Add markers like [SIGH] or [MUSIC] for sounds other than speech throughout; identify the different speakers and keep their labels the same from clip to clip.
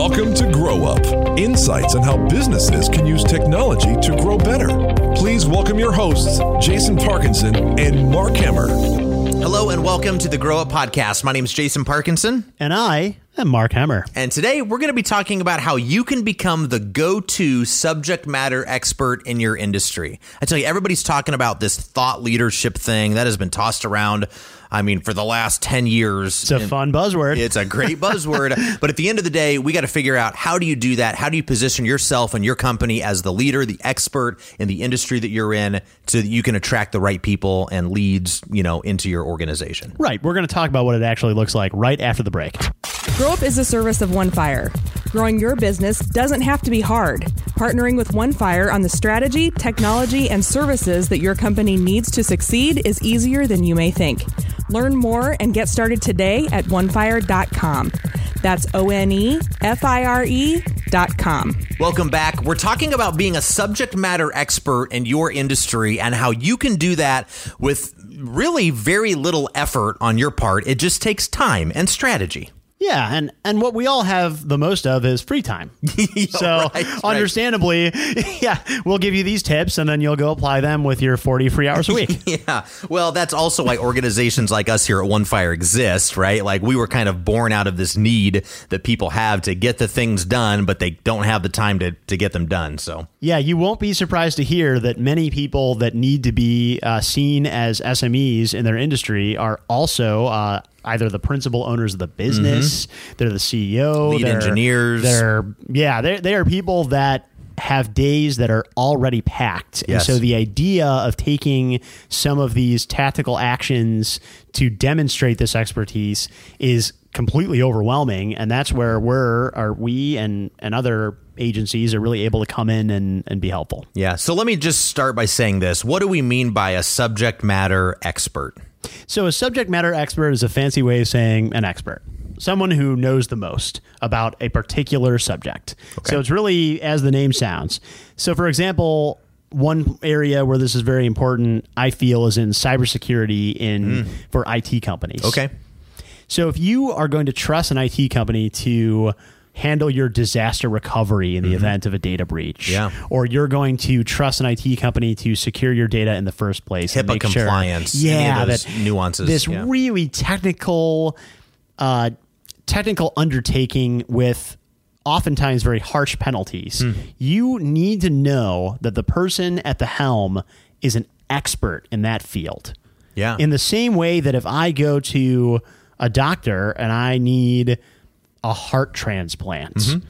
Speaker 1: Welcome to Grow Up insights on how businesses can use technology to grow better. Please welcome your hosts, Jason Parkinson and Mark Hammer.
Speaker 2: Hello and welcome to the Grow Up Podcast. My name is Jason Parkinson.
Speaker 3: And I am Mark Hammer.
Speaker 2: And today we're going to be talking about how you can become the go to subject matter expert in your industry. I tell you, everybody's talking about this thought leadership thing that has been tossed around I mean, for the last 10 years.
Speaker 3: It's a fun buzzword.
Speaker 2: It's a great buzzword. [LAUGHS] but at the end of the day, we got to figure out how do you do that? How do you position yourself and your company as the leader, the expert in the industry that you're in so that you can attract the right people and leads, you know, into your organization?
Speaker 3: Right. We're going to talk about what it actually looks like right after the break.
Speaker 4: Grow Up is a service of OneFire. Growing your business doesn't have to be hard. Partnering with OneFire on the strategy, technology, and services that your company needs to succeed is easier than you may think. Learn more and get started today at onefire.com. That's O N E F I R E dot com.
Speaker 2: Welcome back. We're talking about being a subject matter expert in your industry and how you can do that with really very little effort on your part. It just takes time and strategy.
Speaker 3: Yeah, and and what we all have the most of is free time. [LAUGHS] so right, understandably, right. [LAUGHS] yeah, we'll give you these tips and then you'll go apply them with your 40 free hours a week. [LAUGHS]
Speaker 2: yeah. Well, that's also why organizations like us here at OneFire exist, right? Like we were kind of born out of this need that people have to get the things done, but they don't have the time to to get them done. So
Speaker 3: Yeah, you won't be surprised to hear that many people that need to be uh, seen as SMEs in their industry are also uh, either the principal owners of the business, mm-hmm. they're the CEO,
Speaker 2: lead
Speaker 3: they're,
Speaker 2: engineers.
Speaker 3: They're yeah, they they are people that have days that are already packed.
Speaker 2: Yes.
Speaker 3: And so the idea of taking some of these tactical actions to demonstrate this expertise is completely overwhelming and that's where we're are we and and other agencies are really able to come in and, and be helpful.
Speaker 2: Yeah. So let me just start by saying this. What do we mean by a subject matter expert?
Speaker 3: So, a subject matter expert is a fancy way of saying an expert, someone who knows the most about a particular subject. Okay. So, it's really as the name sounds. So, for example, one area where this is very important, I feel, is in cybersecurity in mm. for IT companies.
Speaker 2: Okay.
Speaker 3: So, if you are going to trust an IT company to handle your disaster recovery in the mm-hmm. event of a data breach.
Speaker 2: Yeah.
Speaker 3: Or you're going to trust an IT company to secure your data in the first place.
Speaker 2: HIPAA compliance.
Speaker 3: Sure, yeah.
Speaker 2: that nuances.
Speaker 3: This
Speaker 2: yeah.
Speaker 3: really technical, uh, technical undertaking with oftentimes very harsh penalties. Hmm. You need to know that the person at the helm is an expert in that field.
Speaker 2: Yeah.
Speaker 3: In the same way that if I go to a doctor and I need a heart transplant. Mm-hmm.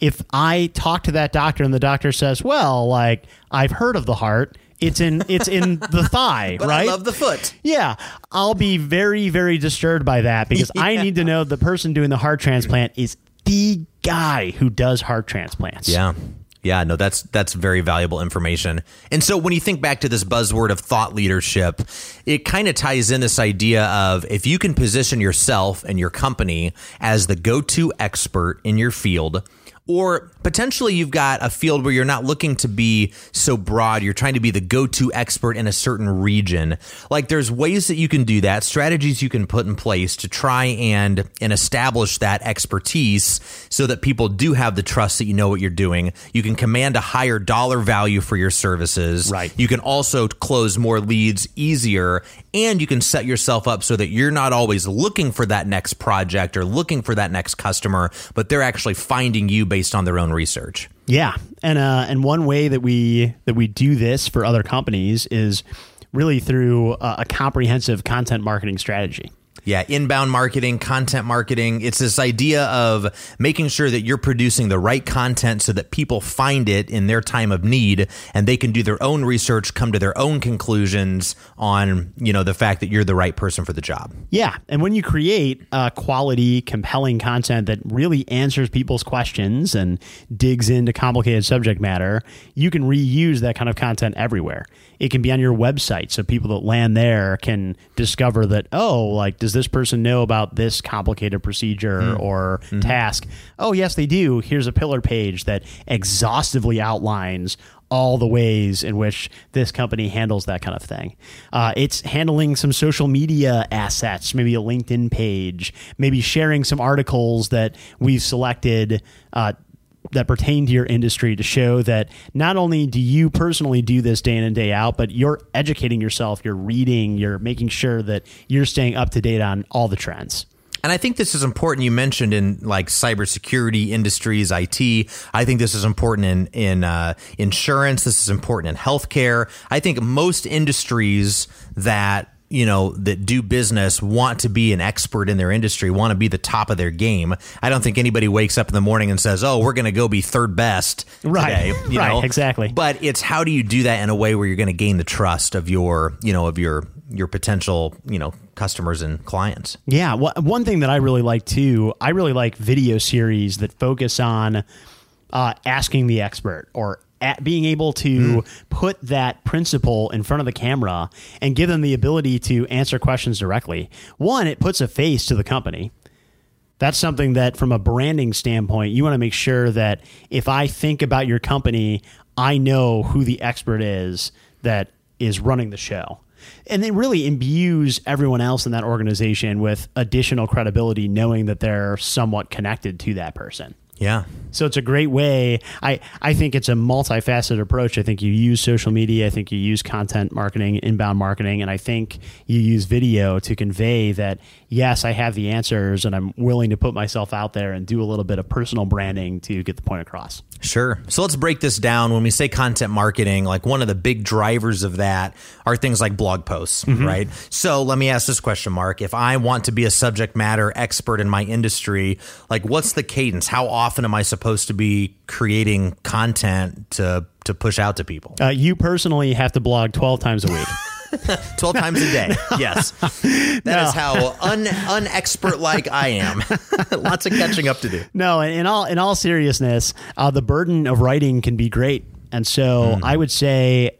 Speaker 3: If I talk to that doctor and the doctor says, "Well, like I've heard of the heart, it's in it's in [LAUGHS] the thigh,
Speaker 2: but
Speaker 3: right?
Speaker 2: I love the foot.
Speaker 3: Yeah, I'll be very very disturbed by that because [LAUGHS] yeah. I need to know the person doing the heart transplant is the guy who does heart transplants.
Speaker 2: Yeah. Yeah, no, that's that's very valuable information. And so when you think back to this buzzword of thought leadership, it kind of ties in this idea of if you can position yourself and your company as the go-to expert in your field, or potentially you've got a field where you're not looking to be so broad. You're trying to be the go to expert in a certain region. Like there's ways that you can do that, strategies you can put in place to try and, and establish that expertise so that people do have the trust that you know what you're doing. You can command a higher dollar value for your services.
Speaker 3: Right.
Speaker 2: You can also close more leads easier and you can set yourself up so that you're not always looking for that next project or looking for that next customer, but they're actually finding you based on their own research.
Speaker 3: Yeah, and uh, and one way that we that we do this for other companies is really through a, a comprehensive content marketing strategy.
Speaker 2: Yeah, inbound marketing, content marketing. It's this idea of making sure that you're producing the right content so that people find it in their time of need and they can do their own research, come to their own conclusions on, you know, the fact that you're the right person for the job.
Speaker 3: Yeah, and when you create uh, quality, compelling content that really answers people's questions and digs into complicated subject matter, you can reuse that kind of content everywhere. It can be on your website so people that land there can discover that, oh, like does this person know about this complicated procedure mm. or mm-hmm. task? Oh, yes, they do. Here's a pillar page that exhaustively outlines all the ways in which this company handles that kind of thing. Uh, it's handling some social media assets, maybe a LinkedIn page, maybe sharing some articles that we've selected. Uh, that pertain to your industry to show that not only do you personally do this day in and day out, but you're educating yourself, you're reading, you're making sure that you're staying up to date on all the trends.
Speaker 2: And I think this is important. You mentioned in like cybersecurity industries, IT. I think this is important in in uh, insurance. This is important in healthcare. I think most industries that you know that do business want to be an expert in their industry, want to be the top of their game. I don't think anybody wakes up in the morning and says, "Oh, we're going to go be third best
Speaker 3: right.
Speaker 2: today." [LAUGHS] You
Speaker 3: right,
Speaker 2: know?
Speaker 3: exactly.
Speaker 2: But it's how do you do that in a way where you're going to gain the trust of your, you know, of your your potential, you know, customers and clients.
Speaker 3: Yeah, well, one thing that I really like too, I really like video series that focus on uh, asking the expert or being able to mm. put that principle in front of the camera and give them the ability to answer questions directly. One, it puts a face to the company. That's something that, from a branding standpoint, you want to make sure that if I think about your company, I know who the expert is that is running the show and it really imbues everyone else in that organization with additional credibility, knowing that they're somewhat connected to that person.
Speaker 2: Yeah.
Speaker 3: So it's a great way. I, I think it's a multifaceted approach. I think you use social media. I think you use content marketing, inbound marketing, and I think you use video to convey that, yes, I have the answers and I'm willing to put myself out there and do a little bit of personal branding to get the point across.
Speaker 2: Sure. So let's break this down. When we say content marketing, like one of the big drivers of that are things like blog posts, mm-hmm. right? So let me ask this question, Mark. If I want to be a subject matter expert in my industry, like what's the cadence? How often am I supposed to be creating content to to push out to people?
Speaker 3: Uh, you personally have to blog 12 times a week. [LAUGHS] [LAUGHS]
Speaker 2: 12 times a day. [LAUGHS] Yes. that no. is how un unexpert like I am. [LAUGHS] Lots of catching up to do.
Speaker 3: No, in all in all seriousness, uh, the burden of writing can be great. And so mm. I would say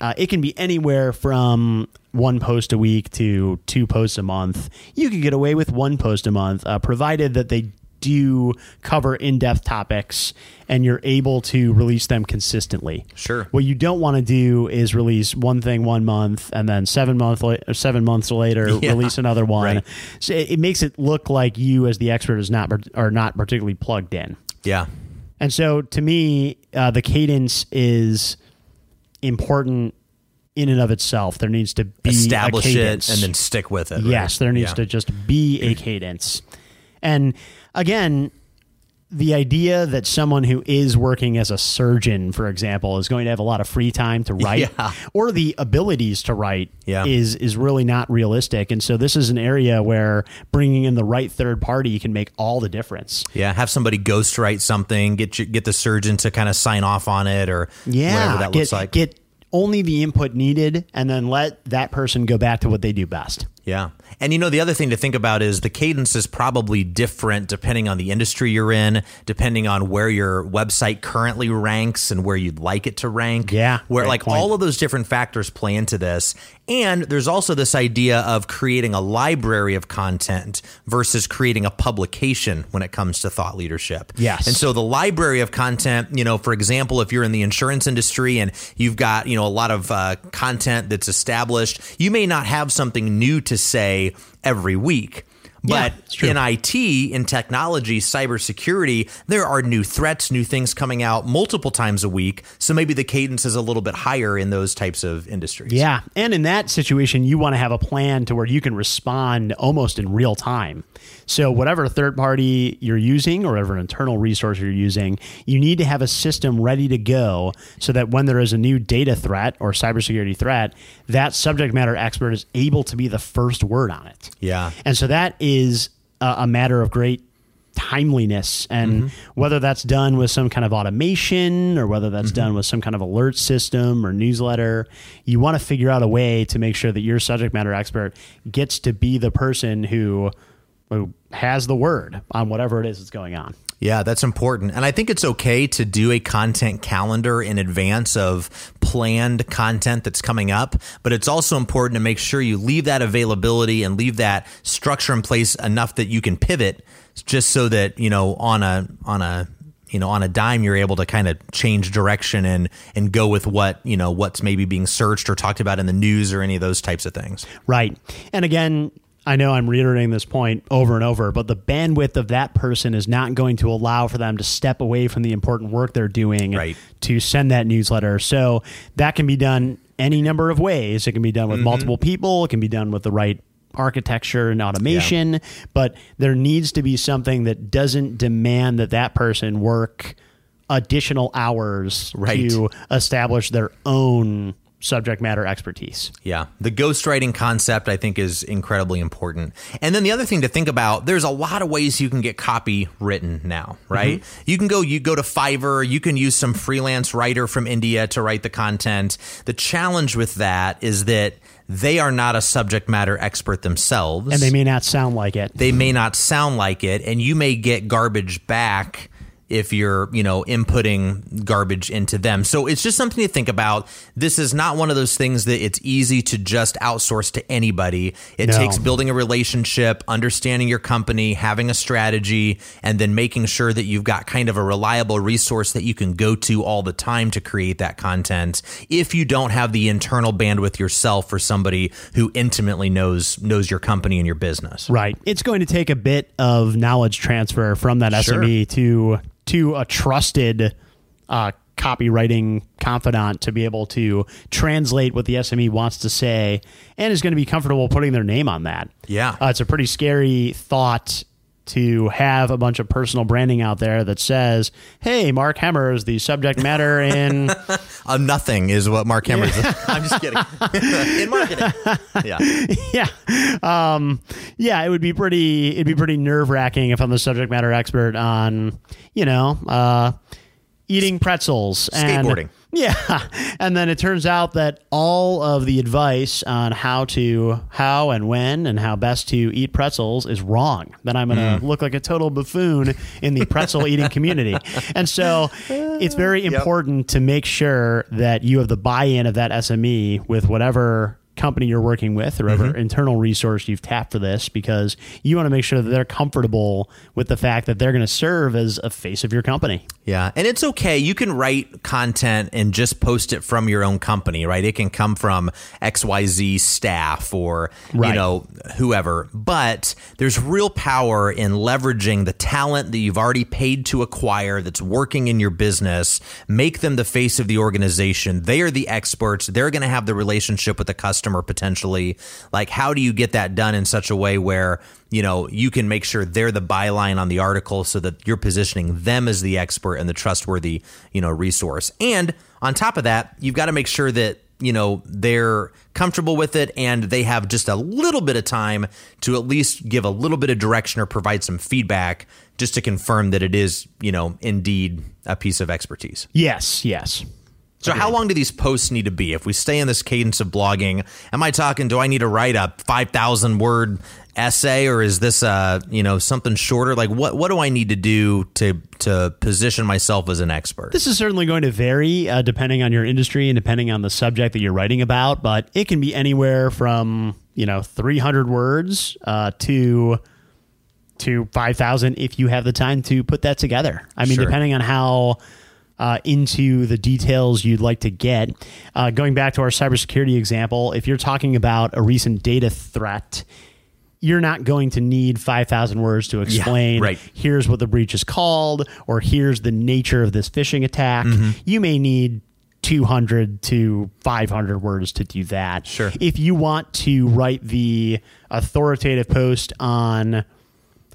Speaker 3: uh, it can be anywhere from one post a week to two posts a month. You could get away with one post a month, uh, provided that they do cover in-depth topics and you're able to release them consistently.
Speaker 2: Sure.
Speaker 3: What you don't want to do is release one thing one month and then seven month seven months later [LAUGHS] yeah. release another one. Right. So it, it, makes it look like you as the expert is not are not particularly plugged in.
Speaker 2: Yeah.
Speaker 3: And so to me, uh, the cadence is important in and of itself. There needs to be
Speaker 2: establish it and then stick with it.
Speaker 3: Yes, there needs yeah. to just be a cadence. And again, the idea that someone who is working as a surgeon, for example, is going to have a lot of free time to write [LAUGHS] yeah. or the abilities to write yeah. is is really not realistic. And so this is an area where bringing in the right third party can make all the difference.
Speaker 2: Yeah, have somebody ghostwrite something, get you, get the surgeon to kind of sign off on it or
Speaker 3: yeah,
Speaker 2: whatever that
Speaker 3: get,
Speaker 2: looks like.
Speaker 3: Get only the input needed and then let that person go back to what they do best.
Speaker 2: Yeah. And you know, the other thing to think about is the cadence is probably different depending on the industry you're in, depending on where your website currently ranks and where you'd like it to rank.
Speaker 3: Yeah.
Speaker 2: Where like point. all of those different factors play into this. And there's also this idea of creating a library of content versus creating a publication when it comes to thought leadership.
Speaker 3: Yes.
Speaker 2: And so the library of content, you know, for example, if you're in the insurance industry and you've got, you know, a lot of uh, content that's established, you may not have something new to say every week. But yeah, in IT, in technology, cybersecurity, there are new threats, new things coming out multiple times a week. So maybe the cadence is a little bit higher in those types of industries.
Speaker 3: Yeah. And in that situation, you want to have a plan to where you can respond almost in real time. So, whatever third party you're using or whatever internal resource you're using, you need to have a system ready to go so that when there is a new data threat or cybersecurity threat, that subject matter expert is able to be the first word on it.
Speaker 2: Yeah.
Speaker 3: And so that is a, a matter of great timeliness and mm-hmm. whether that's done with some kind of automation or whether that's mm-hmm. done with some kind of alert system or newsletter you want to figure out a way to make sure that your subject matter expert gets to be the person who who has the word on whatever it is that's going on.
Speaker 2: Yeah, that's important. And I think it's okay to do a content calendar in advance of planned content that's coming up, but it's also important to make sure you leave that availability and leave that structure in place enough that you can pivot just so that, you know, on a on a you know on a dime you're able to kind of change direction and and go with what you know what's maybe being searched or talked about in the news or any of those types of things
Speaker 3: Right. And again, I know I'm reiterating this point over and over, but the bandwidth of that person is not going to allow for them to step away from the important work they're doing
Speaker 2: Right.
Speaker 3: to send that newsletter. So that can be done any number of ways. It can be done
Speaker 2: Mm-hmm.
Speaker 3: with multiple people, it can be done with the right architecture and automation, but there needs to be something that doesn't demand that that person work additional hours
Speaker 2: Right.
Speaker 3: to establish their own subject matter expertise.
Speaker 2: Yeah. The ghostwriting concept, I think, is incredibly important. And then the other thing to think about, there's a lot of ways you can get copy written now, right? Mm-hmm. You can go, you go to Fiverr, you can use some freelance writer from India to write the content. The challenge with that is that they are not a subject matter expert themselves.
Speaker 3: And they may not sound like it.
Speaker 2: they may not sound like it and you may get garbage back if you're you know inputting garbage into them so it's just something to think about this is not one of those things that it's easy to just outsource to anybody it
Speaker 3: No.
Speaker 2: takes building a relationship understanding your company having a strategy and then making sure that you've got kind of a reliable resource that you can go to all the time to create that content if you don't have the internal bandwidth yourself for somebody who intimately knows knows your company and your business
Speaker 3: Right. It's going to take a bit of knowledge transfer from that
Speaker 2: Sure.
Speaker 3: SME to to a trusted uh, copywriting confidant to be able to translate what the SME wants to say and is going to be comfortable putting their name on that.
Speaker 2: Yeah.
Speaker 3: Uh, it's a pretty scary thought to have a bunch of personal branding out there that says, "Hey, Mark Hemmer is the subject matter in [LAUGHS]
Speaker 2: nothing is what Mark Hammer is. [LAUGHS] I'm just kidding. [LAUGHS] In marketing. Yeah.
Speaker 3: yeah, um, yeah, it would be pretty. It'd be pretty nerve wracking if I'm the subject matter expert on, you know, uh, eating pretzels, and,
Speaker 2: Skateboarding.
Speaker 3: Yeah, and then it turns out that all of the advice on how to, how and when, and how best to eat pretzels is wrong. Then I'm going to mm. look like a total buffoon in the pretzel eating [LAUGHS] community, and so it's very important to make sure that you have the buy-in of that SME with whatever company you're working with or whatever mm-hmm. internal resource you've tapped for this because you want to make sure that they're comfortable with the fact that they're going to serve as a face of your company.
Speaker 2: Yeah, and it's okay. You can write content and just post it from your own company, right? It can come from XYZ staff or, you know, whoever. But there's real power in leveraging the talent that you've already paid to acquire that's working in your business, make them the face of the organization. They are the experts. They're going to have the relationship with the customer potentially. Like, how do you get that done in such a way where you know, you can make sure they're the byline on the article so that you're positioning them as the expert and the trustworthy, you know, resource. And on top of that, you've got to make sure that, you know, they're comfortable with it and they have just a little bit of time to at least give a little bit of direction or provide some feedback just to confirm that it is, you know, indeed a piece of expertise.
Speaker 3: Yes, yes.
Speaker 2: So how long do these posts need to be? If we stay in this cadence of blogging, am I talking? Do I need to write a five thousand word essay, or is this uh you know something shorter? Like what what do I need to do to to position myself as an expert?
Speaker 3: This is certainly going to vary uh, depending on your industry and depending on the subject that you're writing about, but it can be anywhere from you know 300 words uh, to to 5,000 if you have the time to put that together. I mean,
Speaker 2: Sure.
Speaker 3: depending on how. Uh, into the details you'd like to get. Uh, going back to our cybersecurity example, if you're talking about a recent data threat, you're not going to need 5,000 words to explain
Speaker 2: right.
Speaker 3: here's what the breach is called or here's the nature of this phishing attack.
Speaker 2: Mm-hmm.
Speaker 3: You may need 200 to 500 words to do that.
Speaker 2: Sure.
Speaker 3: If you want to write the authoritative post on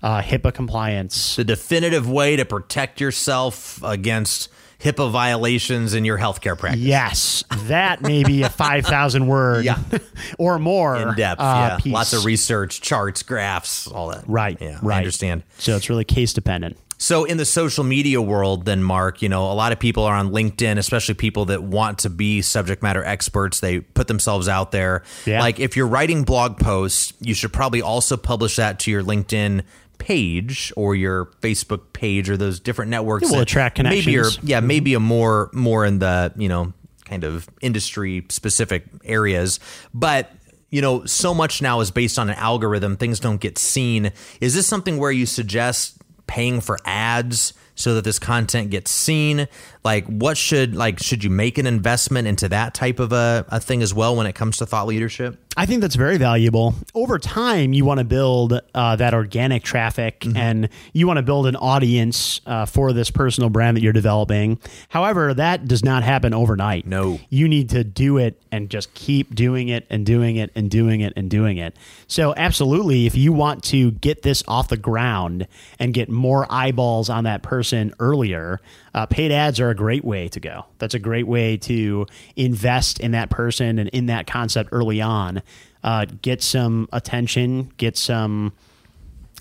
Speaker 3: uh, HIPAA compliance,
Speaker 2: the definitive way to protect yourself against HIPAA violations in your healthcare practice.
Speaker 3: yes, that may be a 5,000 [LAUGHS] word
Speaker 2: Yeah. [LAUGHS]
Speaker 3: or more
Speaker 2: In depth,
Speaker 3: uh,
Speaker 2: yeah.
Speaker 3: piece.
Speaker 2: Lots of research, charts, graphs, all that.
Speaker 3: Right,
Speaker 2: Yeah,
Speaker 3: right.
Speaker 2: I understand.
Speaker 3: So it's really case dependent.
Speaker 2: So in the social media world, then Mark, you know, a lot of people are on LinkedIn, especially people that want to be subject matter experts. They put themselves out there.
Speaker 3: Yeah.
Speaker 2: Like if you're writing blog posts, you should probably also publish that to your LinkedIn page or your Facebook page or those different networks.
Speaker 3: It will attract
Speaker 2: Maybe are, yeah, mm-hmm. maybe a more more in the, you know, kind of industry specific areas. But you know, so much now is based on an algorithm. Things don't get seen. Is this something where you suggest paying for ads so that this content gets seen? Like, what should like should you make an investment into that type of a, a thing as well when it comes to thought leadership?
Speaker 3: I think that's very valuable. Over time, you want to build uh, that organic traffic mm-hmm. and you want to build an audience uh, for this personal brand that you're developing. However, that does not happen overnight.
Speaker 2: No.
Speaker 3: You need to do it and just keep doing it and doing it and doing it and doing it. So, absolutely, if you want to get this off the ground and get more eyeballs on that person earlier, uh, paid ads are a great way to go. That's a great way to invest in that person and in that concept early on. Uh, get some attention, get some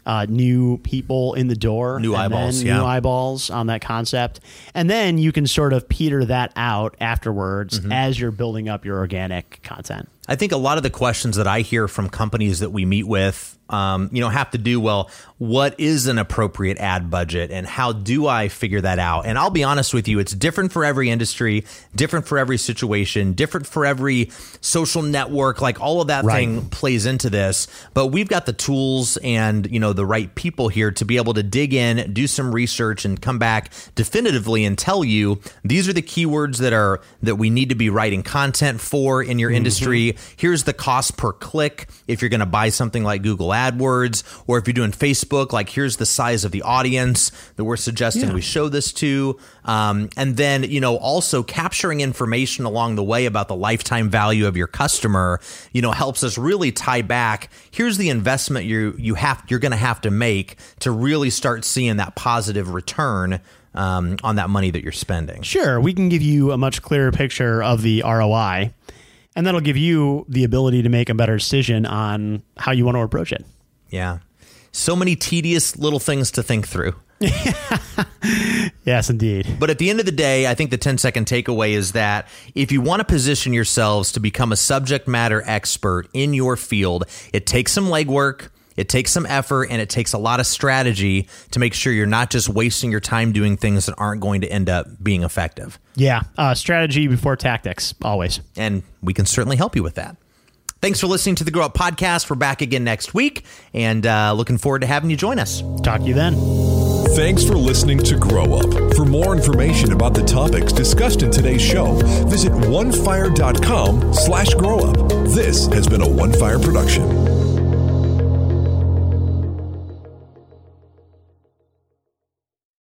Speaker 3: uh, new people in the door,
Speaker 2: new eyeballs, yeah.
Speaker 3: new eyeballs on that concept, and then you can sort of peter that out afterwards mm-hmm. as you're building up your organic content.
Speaker 2: I think a lot of the questions that I hear from companies that we meet with, um, you know, have to do well. What is an appropriate ad budget, and how do I figure that out? And I'll be honest with you, it's different for every industry, different for every situation, different for every social network. Like all of that right. thing plays into this. But we've got the tools and you know the right people here to be able to dig in, do some research, and come back definitively and tell you these are the keywords that are that we need to be writing content for in your mm-hmm. industry here's the cost per click if you're going to buy something like Google AdWords, or if you're doing Facebook, like here's the size of the audience that we're suggesting yeah. we show this to. Um, and then, you know, also capturing information along the way about the lifetime value of your customer, you know, helps us really tie back. Here's the investment you you have you're going to have to make to really start seeing that positive return um, on that money that you're spending.
Speaker 3: Sure, we can give you a much clearer picture of the ROI and that'll give you the ability to make a better decision on how you want to approach it.
Speaker 2: Yeah. So many tedious little things to think through. [LAUGHS]
Speaker 3: yes, indeed.
Speaker 2: But at the end of the day, I think the 10 second takeaway is that if you want to position yourselves to become a subject matter expert in your field, it takes some legwork. It takes some effort and it takes a lot of strategy to make sure you're not just wasting your time doing things that aren't going to end up being effective.
Speaker 3: Yeah, uh, strategy before tactics, always.
Speaker 2: And we can certainly help you with that. Thanks for listening to the Grow Up Podcast. We're back again next week and uh, looking forward to having you join us.
Speaker 3: Talk to you then.
Speaker 1: Thanks for listening to Grow Up. For more information about the topics discussed in today's show, visit onefire.com slash grow up. This has been a OneFire production.